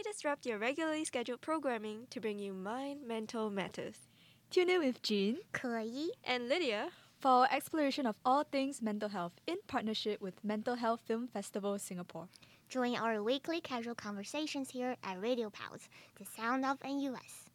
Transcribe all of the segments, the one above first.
We disrupt your regularly scheduled programming to bring you Mind Mental Matters. Tune in with Jean Kai And Lydia, for our exploration of all things mental health in partnership with Mental Health Film Festival Singapore. join our weekly casual conversations here at Radio Pulse, the sound of NUS.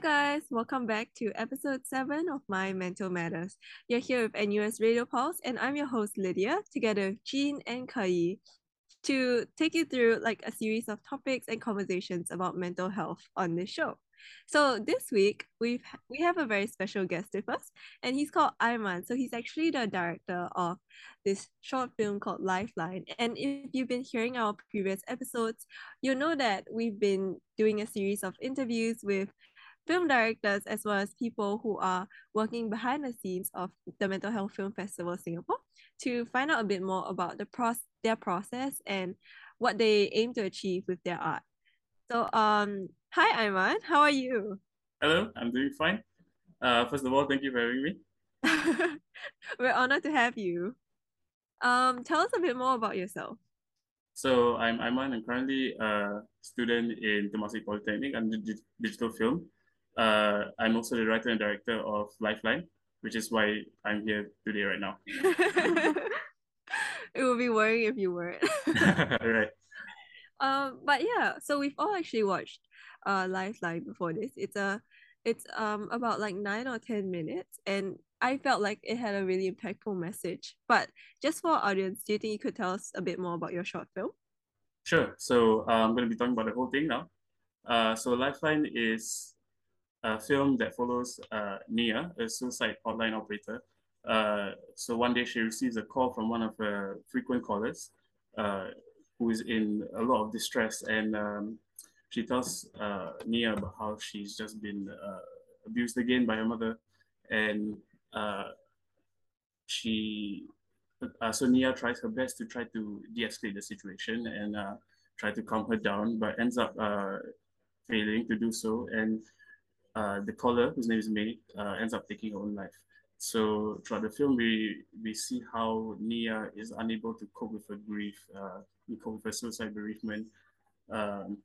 Guys, welcome back to episode 7 of My Mental Matters. You're here with NUS Radio Pulse and I'm your host Lydia, together with Jean and Kai, to take you through like a series of topics and conversations about mental health on this show. So this week we've we have a very special guest with us and he's called Ayman. So he's actually the director of this short film called Lifeline. And if you've been hearing our previous episodes, you'll know that we've been doing a series of interviews with film directors as well as people who are working behind the scenes of the Mental Health Film Festival Singapore to find out a bit more about the pros- their process and what they aim to achieve with their art. So um hi Ayman, how are you? Hello, I'm doing fine. Uh, first of all, thank you for having me. We're honored to have you. Um tell us a bit more about yourself. So I'm Aiman. I'm currently a student in Temasek Polytechnic under dig- digital film. Uh, I'm also the writer and director of Lifeline, which is why I'm here today right now. it would be worrying if you weren't. right. Um, but yeah, so we've all actually watched uh Lifeline before this. It's a it's um about like nine or ten minutes, and I felt like it had a really impactful message. But just for our audience, do you think you could tell us a bit more about your short film? Sure. So uh, I'm going to be talking about the whole thing now. Uh, so Lifeline is a film that follows uh, Nia, a suicide hotline operator. Uh, so one day she receives a call from one of her frequent callers uh, who is in a lot of distress. And um, she tells uh, Nia about how she's just been uh, abused again by her mother. And she, so Nia tries her best to try to de escalate the situation and try to calm her down, but ends up failing to do so. And uh, the caller, whose name is May, uh, ends up taking her own life. So throughout the film, we we see how Nia is unable to cope with her grief, uh, cope with her suicide bereavement. Um,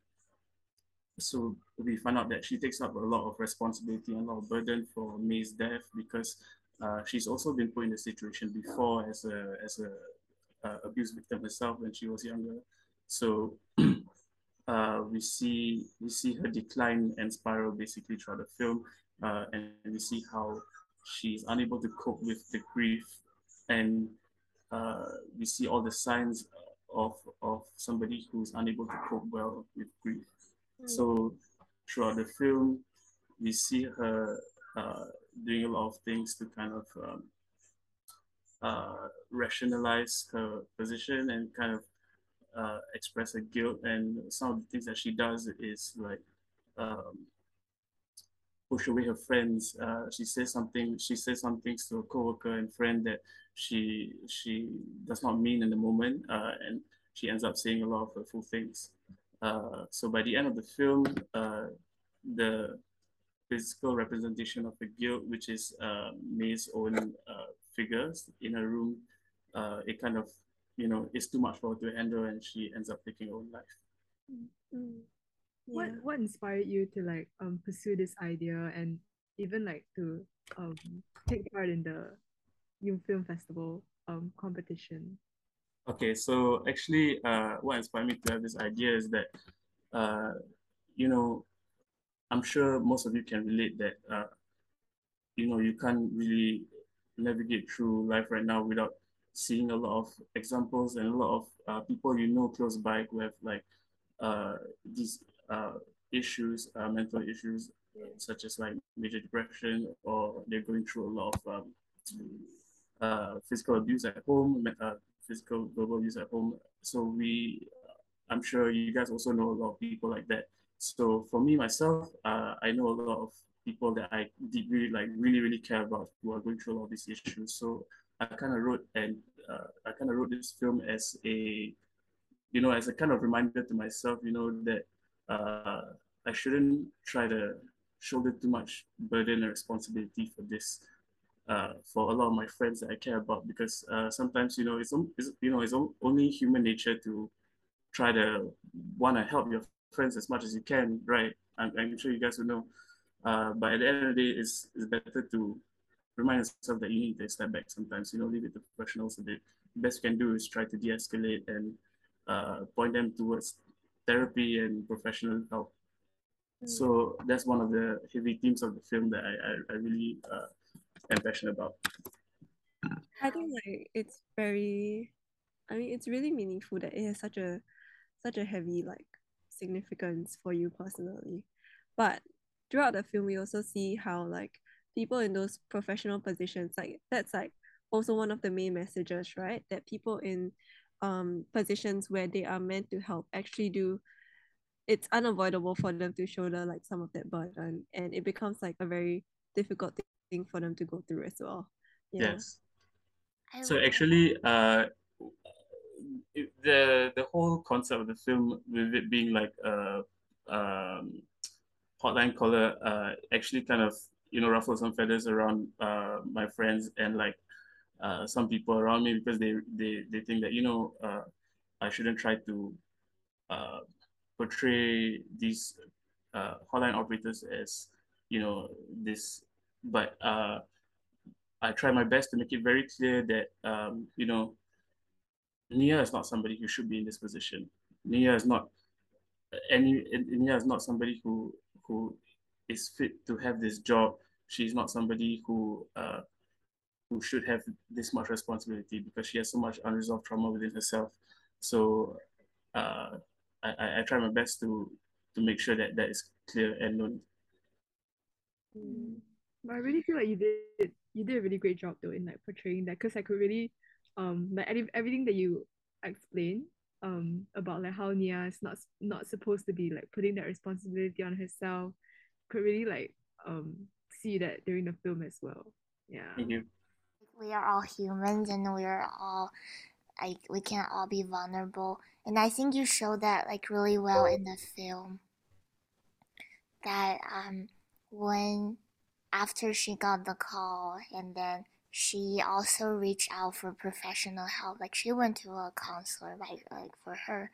so we find out that she takes up a lot of responsibility and a lot of burden for May's death because uh, she's also been put in a situation before as a as a uh, abuse victim herself when she was younger. So uh, we see we see her decline and spiral basically throughout the film, uh, and we see how she's unable to cope with the grief, and uh, we see all the signs of of somebody who's unable to cope well with grief. So throughout the film, we see her uh, doing a lot of things to kind of um, uh, rationalize her position and kind of uh, express her guilt. And some of the things that she does is like um, push away her friends. Uh, she says something. She says some things to a coworker and friend that she she does not mean in the moment, uh, and she ends up saying a lot of hurtful things. Uh, so by the end of the film, uh, the physical representation of the guilt, which is uh, May's own uh, figures in her room, it kind of, you know, it's too much for her to handle and she ends up taking her own life. Mm. What Yeah. what inspired you to like um pursue this idea and even like to um take part in the Yung Film Festival um competition? Okay, so actually, uh, what inspired me to have this idea is that, uh, you know, I'm sure most of you can relate that, uh, you know, you can't really navigate through life right now without seeing a lot of examples and a lot of uh, people you know close by who have like uh, these uh, issues, uh, mental issues, such as like major depression, or they're going through a lot of um, uh, physical abuse at home, me- uh, physical verbal abuse at home. So we, I'm sure you guys also know a lot of people like that. So for me myself, I know a lot of people that I really like really really care about who are going through a lot of these issues. So I kind of wrote and uh, I kind of wrote this film as a you know, as a kind of reminder to myself, you know, that uh, I shouldn't try to shoulder too much burden and responsibility for this uh, for a lot of my friends that I care about because uh, sometimes you know it's, it's you know it's only human nature to try to want to help your friends as much as you can, right? I'm, I'm sure you guys will know. Uh, but at the end of the day, it's, it's better to remind yourself that you need to step back sometimes, you know, leave it to professionals. The best you can do is try to de-escalate and uh, point them towards therapy and professional help. Mm. So that's one of the heavy themes of the film that I, I, I really uh, am passionate about. I think like it's very, I mean, it's really meaningful that it has such a, such a heavy like significance for you personally. But throughout the film, we also see how like people in those professional positions, like that's like also one of the main messages, right? That people in um positions where they are meant to help actually do it's unavoidable for them to shoulder like some of that burden and it becomes like a very difficult thing for them to go through as well. Yes. So actually uh the the whole concept of the film with it being like a um, hotline caller uh, actually kind of you know ruffle some feathers around uh, my friends and like uh, some people around me because they they, they think that you know uh, I shouldn't try to uh, portray these uh, hotline operators as you know this but uh, I try my best to make it very clear that um, you know Nia is not somebody who should be in this position. Nia is not any Nia is not somebody who who is fit to have this job. She's not somebody who uh, who should have this much responsibility because she has so much unresolved trauma within herself. So uh, I, I try my best to to make sure that that is clear and known. Mm. But I really feel like you did you did a really great job though in like portraying that because I could really um like everything that you explained um about like how Nia is not not supposed to be like putting that responsibility on herself could really like um see that during the film as well. Yeah. Thank you. We are all humans and we are all like we can't all be vulnerable. And I think you showed that like really well in the film. That um when after she got the call and then she also reached out for professional help. Like she went to a counselor, like like for her,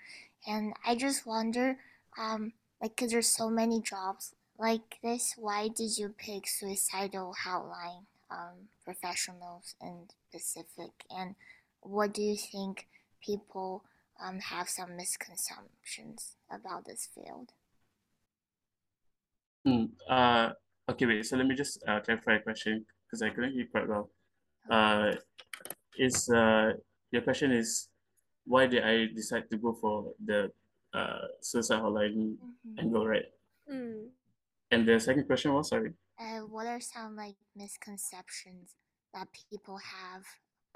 and I just wonder, um, like, cause there's so many jobs like this. Why did you pick suicidal hotline um, professionals in Pacific? And what do you think people um have some misconceptions about this field? Mm, uh, okay, wait. So let me just uh, clarify a question because I couldn't hear quite well uh, is uh, your question is why did I decide to go for the uh, suicide hotline mm-hmm. angle, right? Mm. And the second question was sorry. Uh, what are some like misconceptions that people have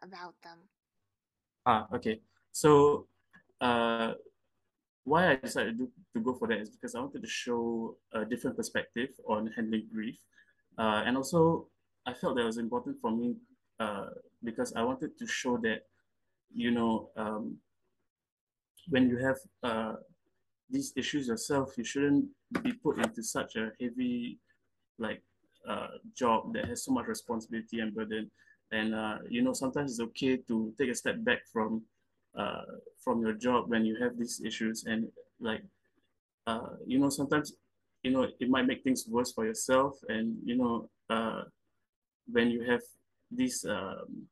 about them? Ah, okay. So, uh, why I decided to, to go for that is because I wanted to show a different perspective on handling grief, uh, and also I felt that it was important for me uh, because I wanted to show that, you know, um, when you have uh, these issues yourself, you shouldn't be put into such a heavy, like, uh, job that has so much responsibility and burden. And uh, you know, sometimes it's okay to take a step back from uh, from your job when you have these issues, and like, uh, you know, sometimes you know it might make things worse for yourself, and you know, uh, when you have these um,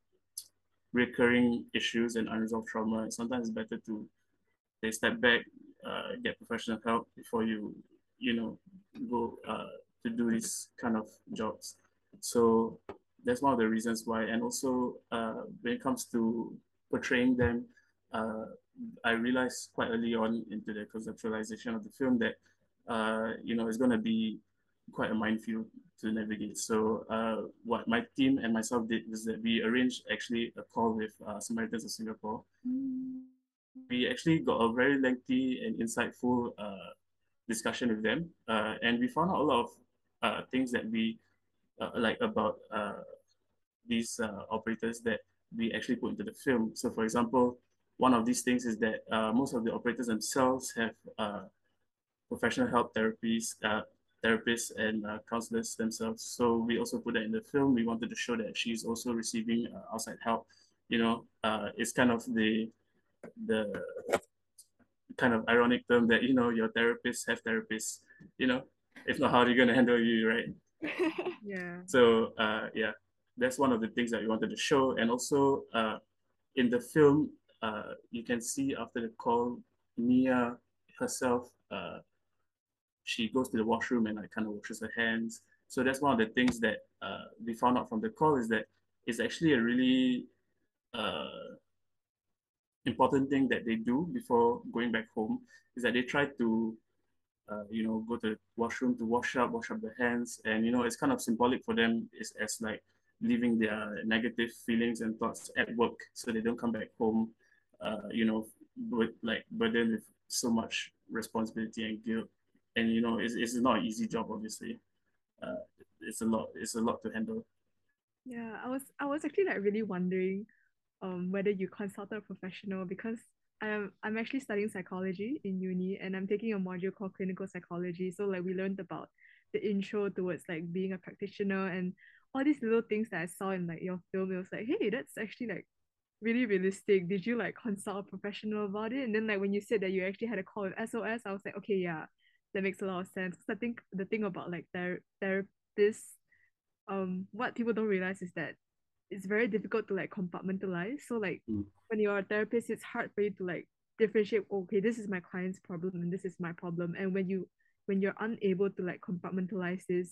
recurring issues and unresolved trauma, sometimes it's better to take a step back, uh, get professional help before you, you know, go uh, to do these kind of jobs. So that's one of the reasons why. And also, uh, when it comes to portraying them, uh, I realized quite early on into the conceptualization of the film that, uh, you know, it's going to be quite a minefield to navigate. So uh, what my team and myself did was that we arranged actually a call with uh, Samaritans of Singapore. We actually got a very lengthy and insightful uh, discussion with them, uh, and we found out a lot of uh, things that we uh, like about these operators that we actually put into the film. So, for example, one of these things is that uh, most of the operators themselves have uh, professional help therapies, uh, therapists and uh, counselors themselves. So we also put that in the film. We wanted to show that she's also receiving uh, outside help. You know, uh, it's kind of the the kind of ironic term that you know your therapists have therapists. You know, if not, how are they going to handle you, right? yeah. So uh, yeah, that's one of the things that we wanted to show, and also uh, in the film, uh, you can see after the call, Nia herself, uh, she goes to the washroom and like kind of washes her hands. So that's one of the things that uh, we found out from the call is that it's actually a really uh, important thing that they do before going back home is that they try to uh, you know go to the washroom to wash up wash up their hands. And you know it's kind of symbolic for them is as like leaving their negative feelings and thoughts at work so they don't come back home uh, you know with like burdened with so much responsibility and guilt. And you know it's, it's not an easy job obviously. Uh, it's a lot it's a lot to handle. Yeah i was i was actually like really wondering um whether you consulted a professional because i'm i'm actually studying psychology in uni and i'm taking a module called clinical psychology. So like we learned about the intro towards like being a practitioner and all these little things that i saw in like your film. It was like hey that's actually like really realistic. Did you like consult a professional about it? And then like when you said that you actually had a call with sos i was like okay yeah that makes a lot of sense. Because i think the thing about like ther- therapists um what people don't realize is that it's very difficult to like compartmentalize. So like Mm. when you're a therapist it's hard for you to like differentiate okay this is my client's problem and this is my problem. And when you when you're unable to like compartmentalize this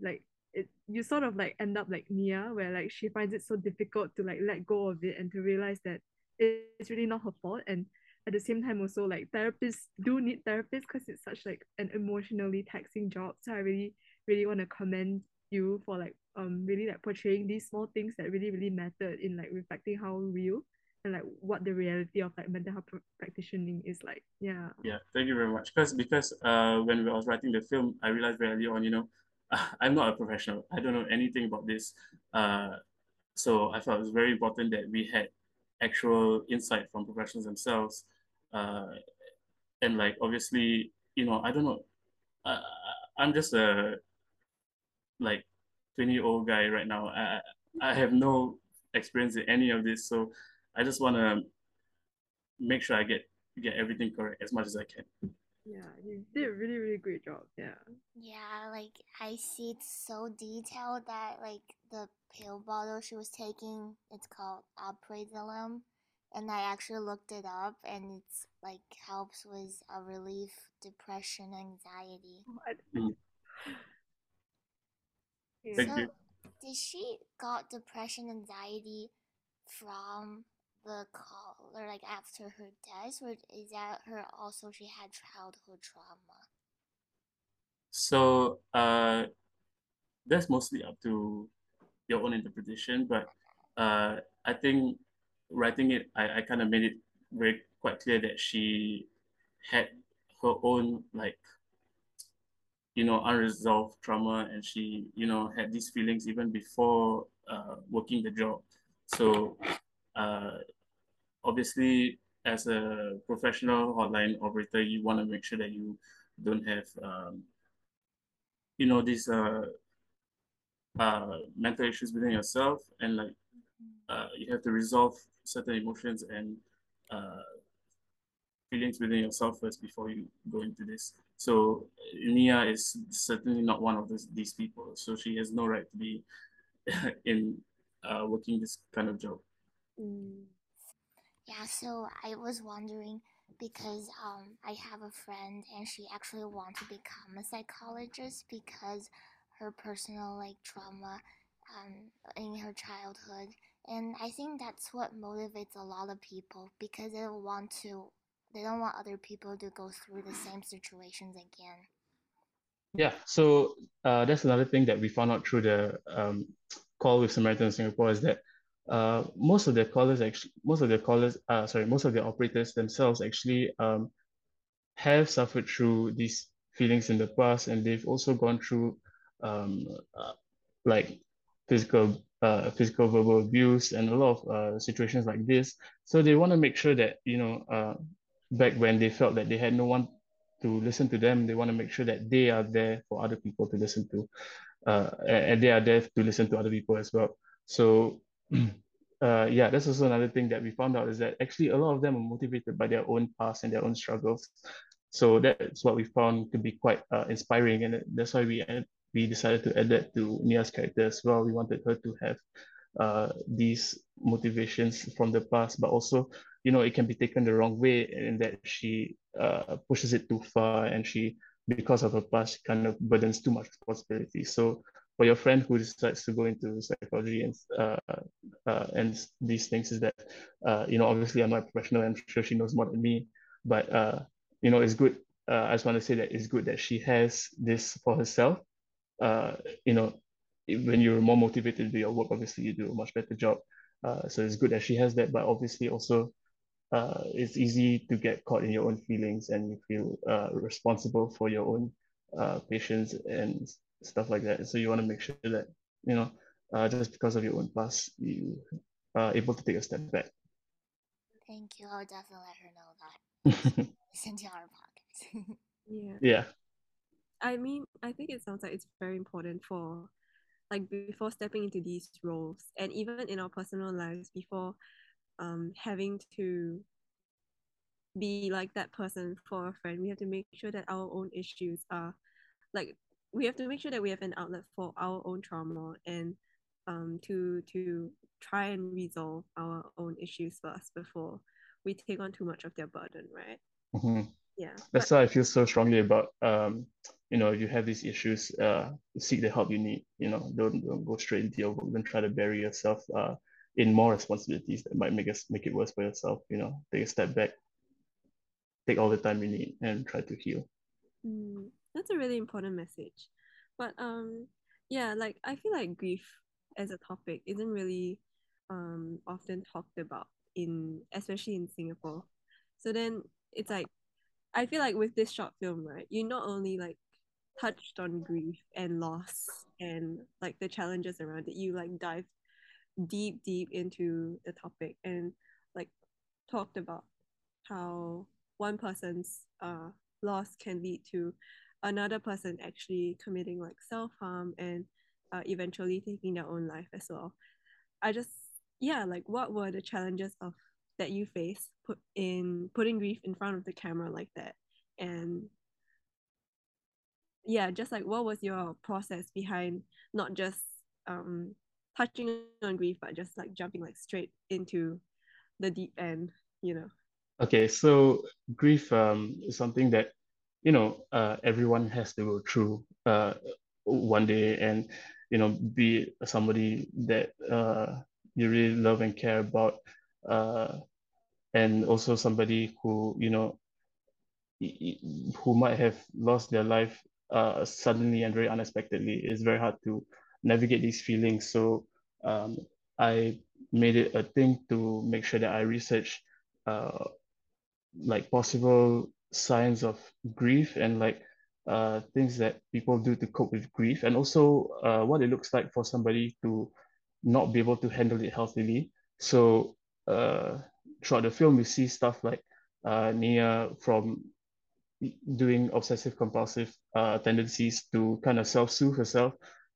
like it you sort of like end up like Nia where like she finds it so difficult to like let go of it and to realize that it's really not her fault. And at the same time also like therapists do need therapists because it's such like an emotionally taxing job. So i really really want to commend you for like um really like portraying these small things that really really mattered in like reflecting how real and like what the reality of like mental health pr- practicing is like yeah Yeah, thank you very much. Because because uh when I was writing the film, I realized very early on, you know, I'm not a professional. I don't know anything about this. Uh, so I felt it was very important that we had actual insight from professionals themselves. Uh, and like obviously, you know, I don't know. Uh, I'm just a like 20 year old guy right now. I I have no experience in any of this, so I just want to make sure I get get everything correct as much as I can. yeah you did a really really great job yeah Yeah, like I see it's so detailed that like the pill bottle she was taking, it's called Alprazolam, and I actually looked it up, and it's like helps with a relief depression, anxiety. Mm. Thank so, you. did she got depression, anxiety from the call or like after her death, or is that her also she had childhood trauma? So uh, that's mostly up to your own interpretation, but uh, I think writing it, I, I kind of made it very quite clear that she had her own like you know unresolved trauma, and she you know had these feelings even before uh, working the job. So uh, obviously, as a professional hotline operator, you want to make sure that you don't have um, you know these uh, uh, mental issues within yourself and like uh, you have to resolve certain emotions and uh, feelings within yourself first before you go into this. So Nia is certainly not one of this, these people. So she has no right to be in uh, working this kind of job. Mm. Yeah, so I was wondering because um I have a friend and she actually wants to become a psychologist because her personal like trauma um in her childhood and I think that's what motivates a lot of people because they want to they don't want other people to go through the same situations again. Yeah, so uh, that's another thing that we found out through the um, call with Samaritan Singapore is that uh, most of the callers actually, most of the callers, uh, sorry, most of the operators themselves actually um, have suffered through these feelings in the past, and they've also gone through um, uh, like physical uh, physical verbal abuse and a lot of uh, situations like this. So they want to make sure that you know uh, back when they felt that they had no one to listen to them, they want to make sure that they are there for other people to listen to, uh, and they are there to listen to other people as well. So. Uh, yeah, that's also another thing that we found out is that actually a lot of them are motivated by their own past and their own struggles. So that's what we found to be quite uh, inspiring, and that's why we we decided to add that to Nia's character as well. We wanted her to have uh, these motivations from the past, but also, you know, it can be taken the wrong way in that she uh, pushes it too far and she, because of her past, kind of burdens too much responsibility. So for your friend who decides to go into psychology and uh, uh, and these things is that, uh, you know, obviously I'm not a professional. I'm sure she knows more than me, but uh, you know, it's good. Uh, I just want to say that it's good that she has this for herself. Uh, you know, when you're more motivated to do your work, obviously you do a much better job. Uh, so it's good that she has that, but obviously also uh, it's easy to get caught in your own feelings and you feel uh, responsible for your own uh, patients and stuff like that. So you want to make sure that, you know, uh, just because of your own past, you are able to take a step back. Thank you. I'll definitely let her know that. listen to our podcast. yeah. Yeah. I mean, I think it sounds like it's very important for like before stepping into these roles and even in our personal lives before um having to be like that person for a friend we have to make sure that our own issues are like we have to make sure that we have an outlet for our own trauma and um to to try and resolve our own issues first before we take on too much of their burden right Mm-hmm. yeah That's but, why I feel so strongly about um, you know, if you have these issues, uh, seek the help you need. You know, don't don't go straight into your work. Don't try to bury yourself uh in more responsibilities that might make us make it worse for yourself. You know, take a step back, take all the time you need, and try to heal. mm, that's a really important message but um yeah like i feel like grief as a topic isn't really um often talked about in especially in singapore so then it's like I feel like with this short film, right, you not only like touched on grief and loss and like the challenges around it, you like dive deep, deep into the topic and like talked about how one person's uh loss can lead to another person actually committing like self-harm and uh, eventually taking their own life as well. I just yeah, like what were the challenges of that you face put in putting grief in front of the camera like that and yeah just like what was your process behind not just um touching on grief but just like jumping like straight into the deep end you know? Okay, so grief um is something that you know uh everyone has to go through uh one day and you know be somebody that uh you really love and care about uh and also somebody who you know who might have lost their life uh, suddenly and very unexpectedly. It's very hard to navigate these feelings. So um, I made it a thing to make sure that I research uh, like possible signs of grief and like uh, things that people do to cope with grief and also uh, what it looks like for somebody to not be able to handle it healthily. So uh, throughout the film, we see stuff like uh, Nia from doing obsessive compulsive uh, tendencies to kind of self-soothe herself.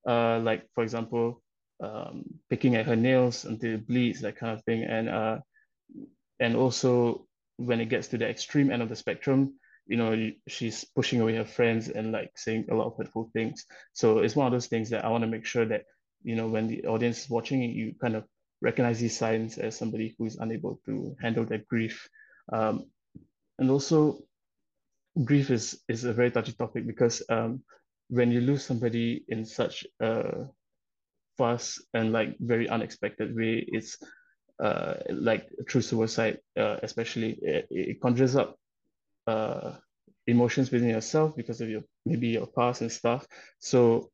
Uh, like for example, um, picking at her nails until it bleeds, that kind of thing. And uh, and also when it gets to the extreme end of the spectrum, you know, she's pushing away her friends and like saying a lot of hurtful things. So it's one of those things that I want to make sure that, you know, when the audience is watching you kind of recognize these signs as somebody who is unable to handle their grief. Um, and also grief is is a very touchy topic because um, when you lose somebody in such a fast and like very unexpected way, it's uh, like through suicide, uh, especially it, it conjures up uh, emotions within yourself because of your maybe your past and stuff. So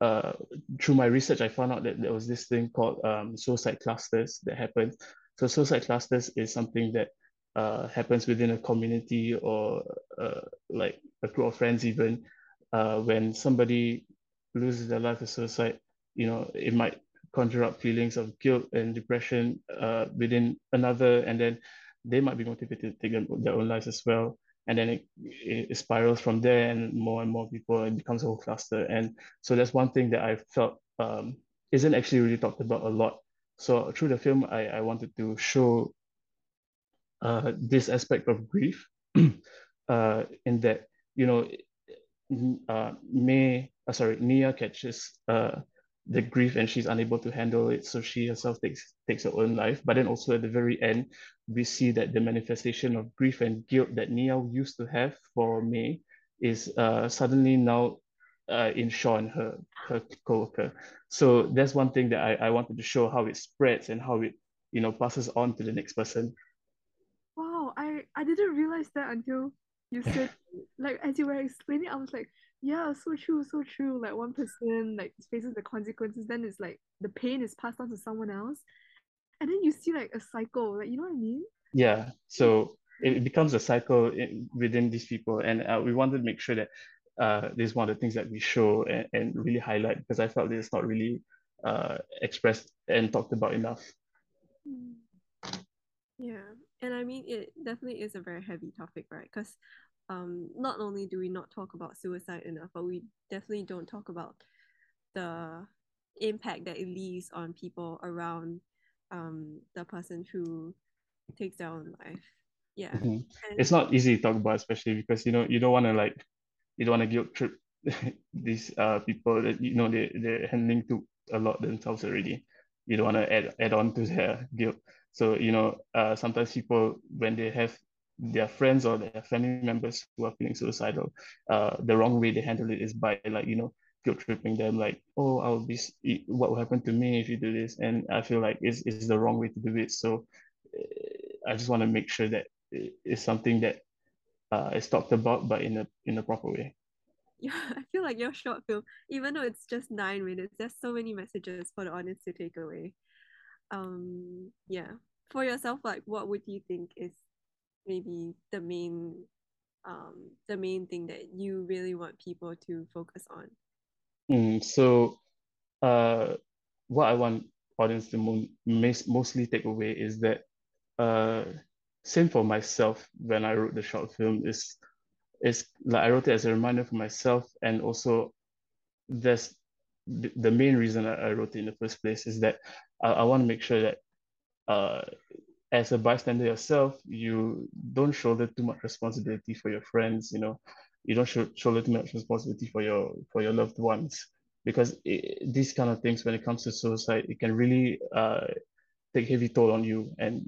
uh, through my research, I found out that there was this thing called um, suicide clusters that happened. So suicide clusters is something that uh, happens within a community or uh, like a group of friends even uh, when somebody loses their life to suicide you know, it might conjure up feelings of guilt and depression uh, within another, and then they might be motivated to take their own lives as well. And then it, it spirals from there, and more and more people, it becomes a whole cluster. And so that's one thing that I felt um, isn't actually really talked about a lot. So through the film, I, I wanted to show uh, this aspect of grief uh, in that, you know, uh, May, uh, sorry, Nia catches uh, the grief and she's unable to handle it. So she herself takes takes her own life. But then also at the very end, we see that the manifestation of grief and guilt that Nia used to have for May is uh, suddenly now uh, in Sean, her her co-worker. So that's one thing that I, I wanted to show how it spreads and how it you know passes on to the next person. Wow, I I didn't realize that until you said like as you were explaining, I was like, yeah, so true, so true. Like one person like faces the consequences, then it's like the pain is passed on to someone else, and then you see like a cycle. Like you know what I mean? Yeah. So it becomes a cycle in, within these people, and uh, we wanted to make sure that uh, this is one of the things that we show and, and really highlight because I felt that it's not really uh, expressed and talked about enough. Yeah, and I mean it definitely is a very heavy topic, right? Because um, not only do we not talk about suicide enough, but we definitely don't talk about the impact that it leaves on people around um, the person who takes their own life. Yeah, Mhm. and It's not easy to talk about, especially because you know you don't want to like you don't want to guilt trip these uh people that you know they they're handling to a lot themselves already. You don't want to add add on to their guilt. So you know uh sometimes people when they have their friends or their family members who are feeling suicidal, uh the wrong way they handle it is by like you know guilt tripping them like oh I'll be what will happen to me if you do this and I feel like it's, it's the wrong way to do it. So uh, I just want to make sure that it's something that uh, is talked about, but in a in a proper way. yeah, I feel like your short film, even though it's just nine minutes, there's so many messages for the audience to take away. Um, yeah. For yourself, like what would you think is maybe the main um the main thing that you really want people to focus on? Mm, so, uh, what I want audience to mo mostly take away is that, uh, same for myself when I wrote the short film is is like I wrote it as a reminder for myself, and also there's the, main reason I, I wrote it in the first place is that I, I want to make sure that, uh, as a bystander yourself, you don't shoulder too much responsibility for your friends, you know, you don't shou- shoulder too much responsibility for your for your loved ones because it, these kind of things when it comes to suicide, it can really uh take heavy toll on you and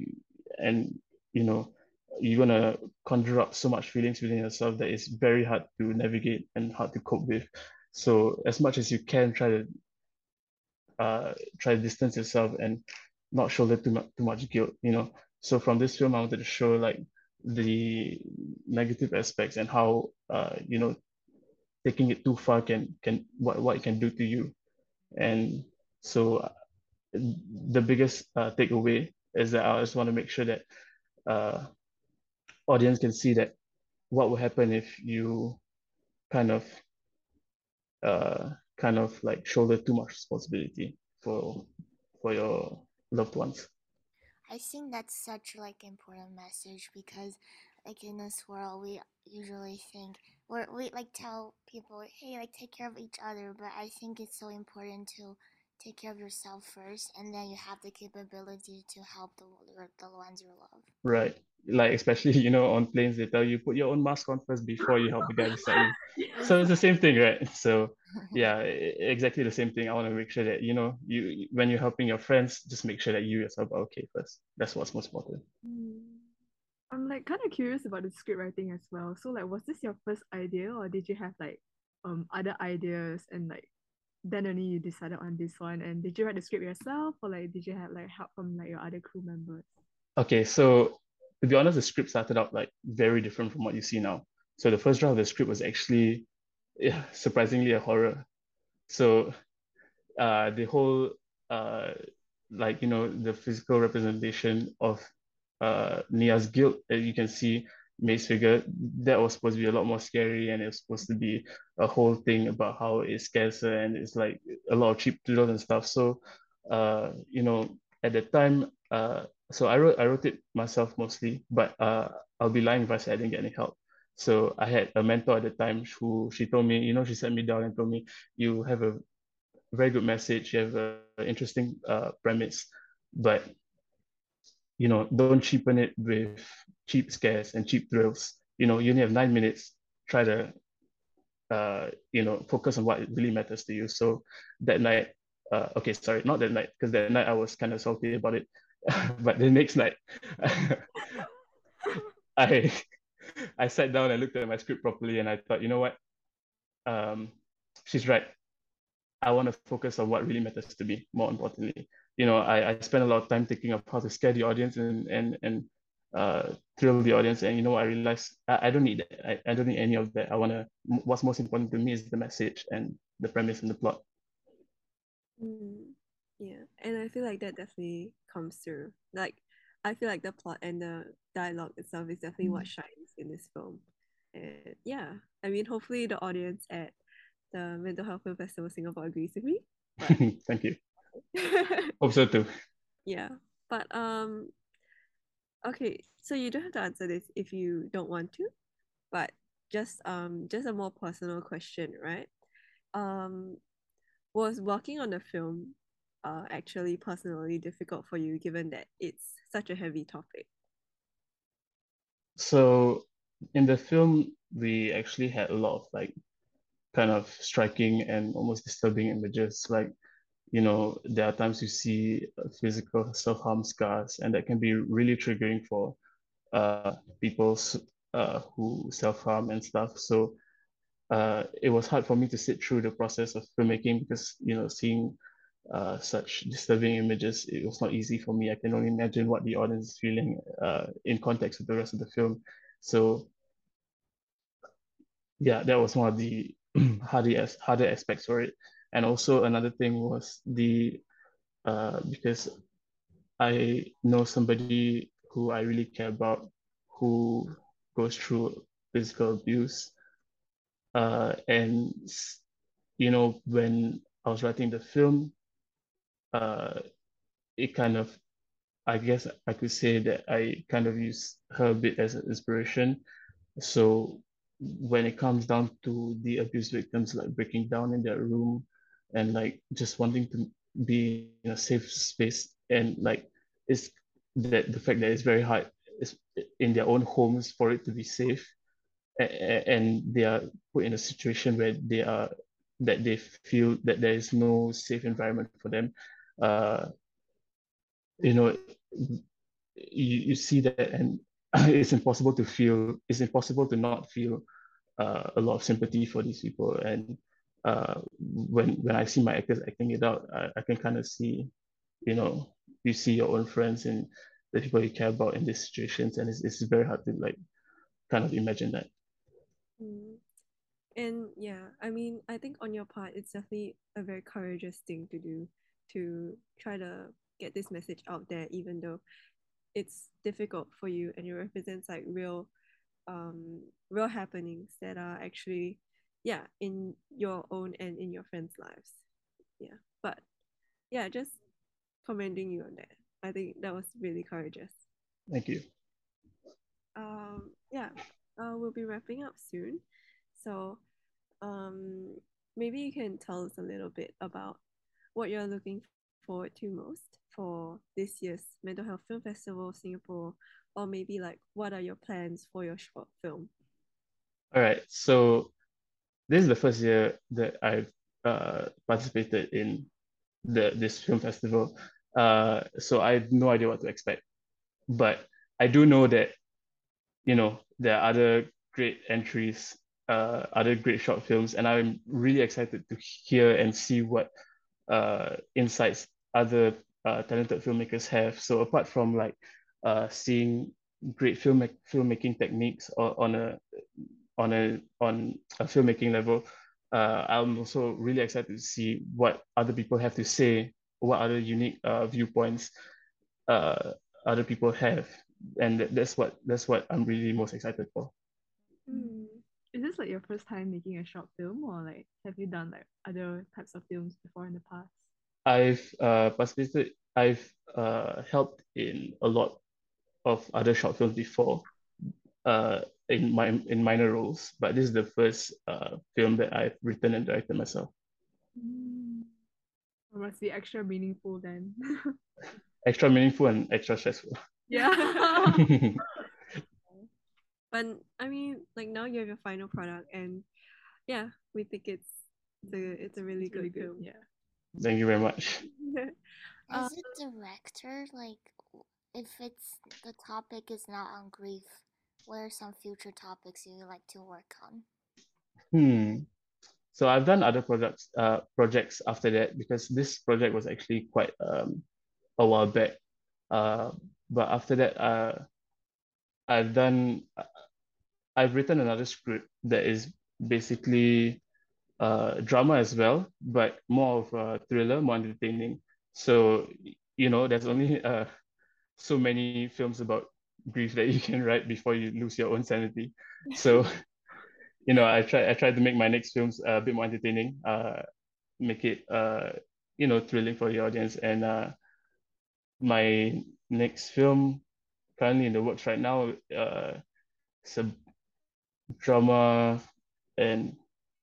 and you know you're gonna conjure up so much feelings within yourself that it's very hard to navigate and hard to cope with. So as much as you can try to uh try to distance yourself and not shoulder too much too much guilt, you know. So from this film, I wanted to show like the negative aspects and how uh you know taking it too far can can what what it can do to you. And so the biggest uh, takeaway is that I just want to make sure that uh audience can see that what will happen if you kind of uh kind of like shoulder too much responsibility for for your loved ones. I think that's such like important message because like in this world we usually think or we like tell people hey like take care of each other but I think it's so important to take care of yourself first and then you have the capability to help the the ones you love. Right. Like especially, you know, on planes they tell you put your own mask on first before you help the guy beside you. So it's the same thing, right? So yeah, exactly the same thing. I want to make sure that, you know, you when you're helping your friends, just make sure that you yourself are okay first. That's what's most important. Mm. I'm like kind of curious about the script writing as well. So like, was this your first idea, or did you have like um other ideas and like then only you decided on this one? And did you write the script yourself, or like did you have like help from like your other crew members? Okay, so to be honest, the script started out like very different from what you see now. So the first draft of the script was actually yeah, surprisingly a horror. So uh the whole uh like you know the physical representation of uh Nia's guilt that you can see May's figure, that was supposed to be a lot more scary and it was supposed to be a whole thing about how it scares her and it's like a lot of cheap doodles and stuff. So, uh, you know, at the time, uh, so I wrote I wrote it myself mostly, but uh, I'll be lying if I say I didn't get any help. So I had a mentor at the time who she told me, you know, she sat me down and told me, you have a very good message, you have an interesting uh, premise, but you know, don't cheapen it with cheap scares and cheap thrills. You know, you only have nine minutes. Try to, uh, you know, focus on what really matters to you. So that night, uh, okay, sorry, not that night, because that night I was kind of salty about it. but the next night, I I sat down and looked at my script properly, and I thought, you know what, um, she's right. I want to focus on what really matters to me. More importantly, you know, I, I spent a lot of time thinking of how to scare the audience and and and uh, thrill the audience. And you know, I realized I, I don't need that. I, I don't need any of that. I want to. What's most important to me is the message and the premise and the plot. Mm, yeah, and I feel like that definitely comes through. Like, I feel like the plot and the dialogue itself is definitely what shines in this film. And yeah, I mean, hopefully the audience at the Mental Health Film Festival Singapore agrees with me. Thank you. Hope so too. Yeah, but um, okay. So you don't have to answer this if you don't want to, but just um, just a more personal question, right? Um, was working on the film uh actually personally difficult for you given that it's such a heavy topic? So in the film, we actually had a lot of like kind of striking and almost disturbing images. Like you know, there are times you see physical self-harm scars, and that can be really triggering for uh, people uh, who self-harm and stuff. So uh, it was hard for me to sit through the process of filmmaking because, you know, seeing uh, such disturbing images, it was not easy for me. I can only imagine what the audience is feeling uh, in context with the rest of the film. So yeah, that was one of the harder, harder aspects for it. And also another thing was the uh, because I know somebody who I really care about who goes through physical abuse. Uh, and you know, when I was writing the film, uh, it kind of, I guess I could say that I kind of use her a bit as an inspiration. So when it comes down to the abuse victims like breaking down in their room and like just wanting to be in a safe space and like it's that the fact that it's very hard in their own homes for it to be safe and they are put in a situation where they are that they feel that there is no safe environment for them uh you know you, you see that and it's impossible to feel it's impossible to not feel uh, a lot of sympathy for these people and uh, when when I see my actors acting it out, I, I can kind of see, you know, you see your own friends and the people you care about in these situations, and it's, it's very hard to like kind of imagine that. Mm. And yeah, I mean, I think on your part, it's definitely a very courageous thing to do to try to get this message out there, even though it's difficult for you and it represents like real, um, real happenings that are actually yeah in your own and in your friends lives. Yeah but yeah just commending you on that. I think that was really courageous. Thank you. Um yeah uh, we'll be wrapping up soon. So um maybe you can tell us a little bit about what you're looking forward to most for this year's mental health film festival singapore or maybe like what are your plans for your short film all right so this is the first year that I've uh, participated in the this film festival. Uh, so I have no idea what to expect, but I do know that, you know, there are other great entries, uh, other great short films, and I'm really excited to hear and see what uh, insights other uh, talented filmmakers have. So apart from like uh, seeing great film filmmaking techniques or, on a on a on a filmmaking level, uh, I'm also really excited to see what other people have to say, what other unique uh, viewpoints uh, other people have and that's what that's what I'm really most excited for. Mm. Is this like your first time making a short film, or like have you done like other types of films before in the past? I've uh participated. I've uh helped in a lot of other short films before, uh in my in minor roles, but this is the first uh film that I've written and directed myself. Mm. It must be extra meaningful then. Extra meaningful and extra stressful. yeah. But I mean, like now you have your final product, and yeah, we think it's it's a it's a really It's good really good. film. Yeah. Thank you very much. Uh, As a director, like if it's the topic is not on grief, what are some future topics you would like to work on? Hmm. So I've done other projects, uh, projects after that because this project was actually quite um a while back. Uh, but after that, uh, I've done, I've written another script that is basically uh drama as well, but more of a thriller, more entertaining. So, you know, there's only uh so many films about grief that you can write before you lose your own sanity. So, you know, I try I tried to make my next films a bit more entertaining, uh, make it uh, you know, thrilling for the audience. And uh, my next film currently in the works right now, uh, it's a drama and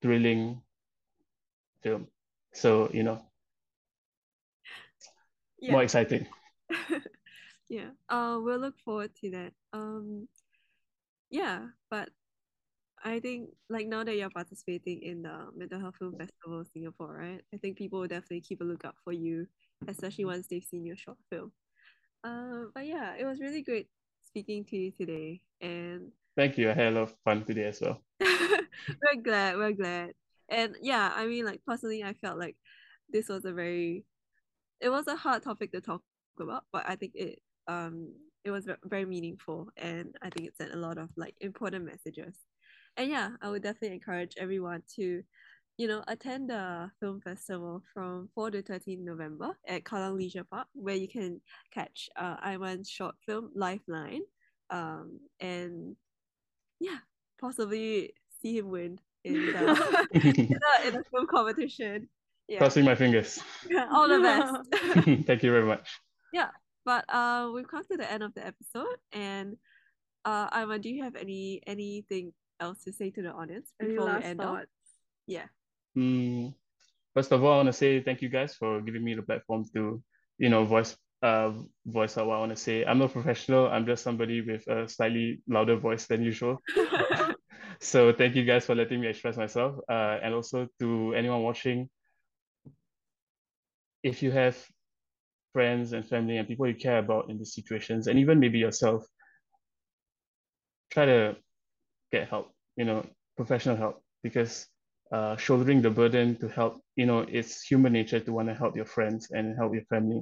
thrilling film. So, you know, yeah. more exciting. yeah. Uh, we'll look forward to that. Um, yeah, but I think like now that you're participating in the Mental Health Film Festival Singapore, right? I think people will definitely keep a lookout for you, especially once they've seen your short film. Uh, but yeah, it was really great speaking to you today, and Thank you. I had a lot of fun today as well. we're glad. We're glad. And yeah, I mean, like personally, I felt like this was a very, it was a hard topic to talk about, but I think it um it was very meaningful, and I think it sent a lot of like important messages. And yeah, I would definitely encourage everyone to, you know, attend the film festival from 4 to 13 November at Kallang Leisure Park, where you can catch uh Iman's short film Lifeline, um, and yeah, possibly see him win in the in the, in the film competition. Yeah, Crossing my fingers. all the best. Thank you very much. Yeah, but uh, we've come to the end of the episode, and uh, Iman, do you have any anything else to say to the audience Any before we last end off? thoughts? Yeah. Mm, first of all, I want to say thank you guys for giving me the platform to, you know, voice uh voice out what I want to say. I'm not professional. I'm just somebody with a slightly louder voice than usual. So thank you guys for letting me express myself. Uh, and also to anyone watching, if you have friends and family and people you care about in these situations, and even maybe yourself, try to get help, you know, professional help, because uh, shouldering the burden to help, you know, it's human nature to want to help your friends and help your family.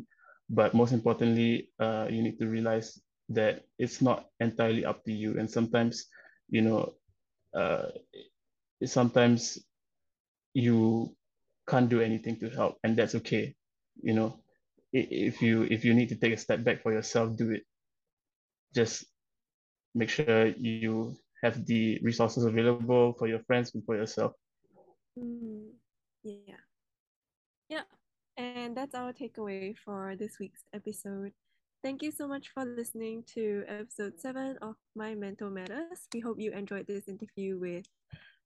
But most importantly, uh, you need to realize that it's not entirely up to you. And sometimes, you know, uh, sometimes you can't do anything to help, and that's okay. You know, if you if you need to take a step back for yourself, do it. Just make sure you have the resources available for your friends and for yourself. Mm, yeah. Yeah. And that's our takeaway for this week's episode. Thank you so much for listening to episode seven of My Mental Matters. We hope you enjoyed this interview with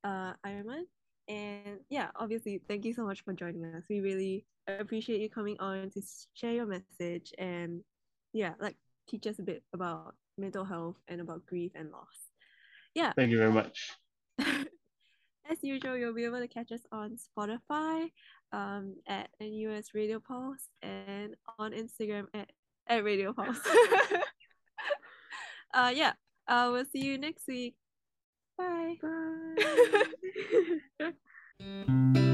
uh Iman. And yeah, obviously, thank you so much for joining us. We really appreciate you coming on to share your message and yeah, like teach us a bit about mental health and about grief and loss. Yeah. Thank you very much. As usual, you'll be able to catch us on Spotify, um, at NUS Radio Pulse, and on Instagram at, at Radio Pulse. uh, yeah. Uh, we'll see you next week. Bye. Bye.